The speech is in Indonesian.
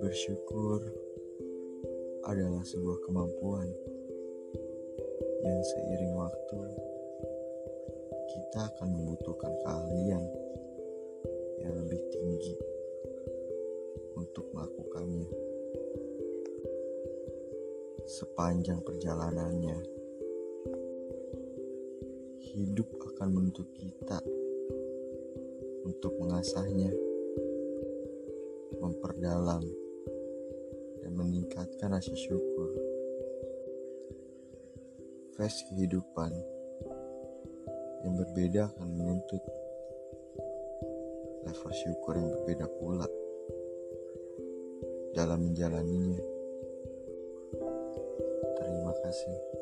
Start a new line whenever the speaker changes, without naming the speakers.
Bersyukur adalah sebuah kemampuan yang seiring waktu kita akan membutuhkan keahlian yang lebih tinggi untuk melakukannya. Sepanjang perjalanannya, hidup akan menuntut kita untuk mengasahnya, memperdalam, dan meningkatkan rasa syukur. Fase kehidupan yang berbeda akan menuntut level syukur yang berbeda pula dalam menjalaninya. Terima kasih.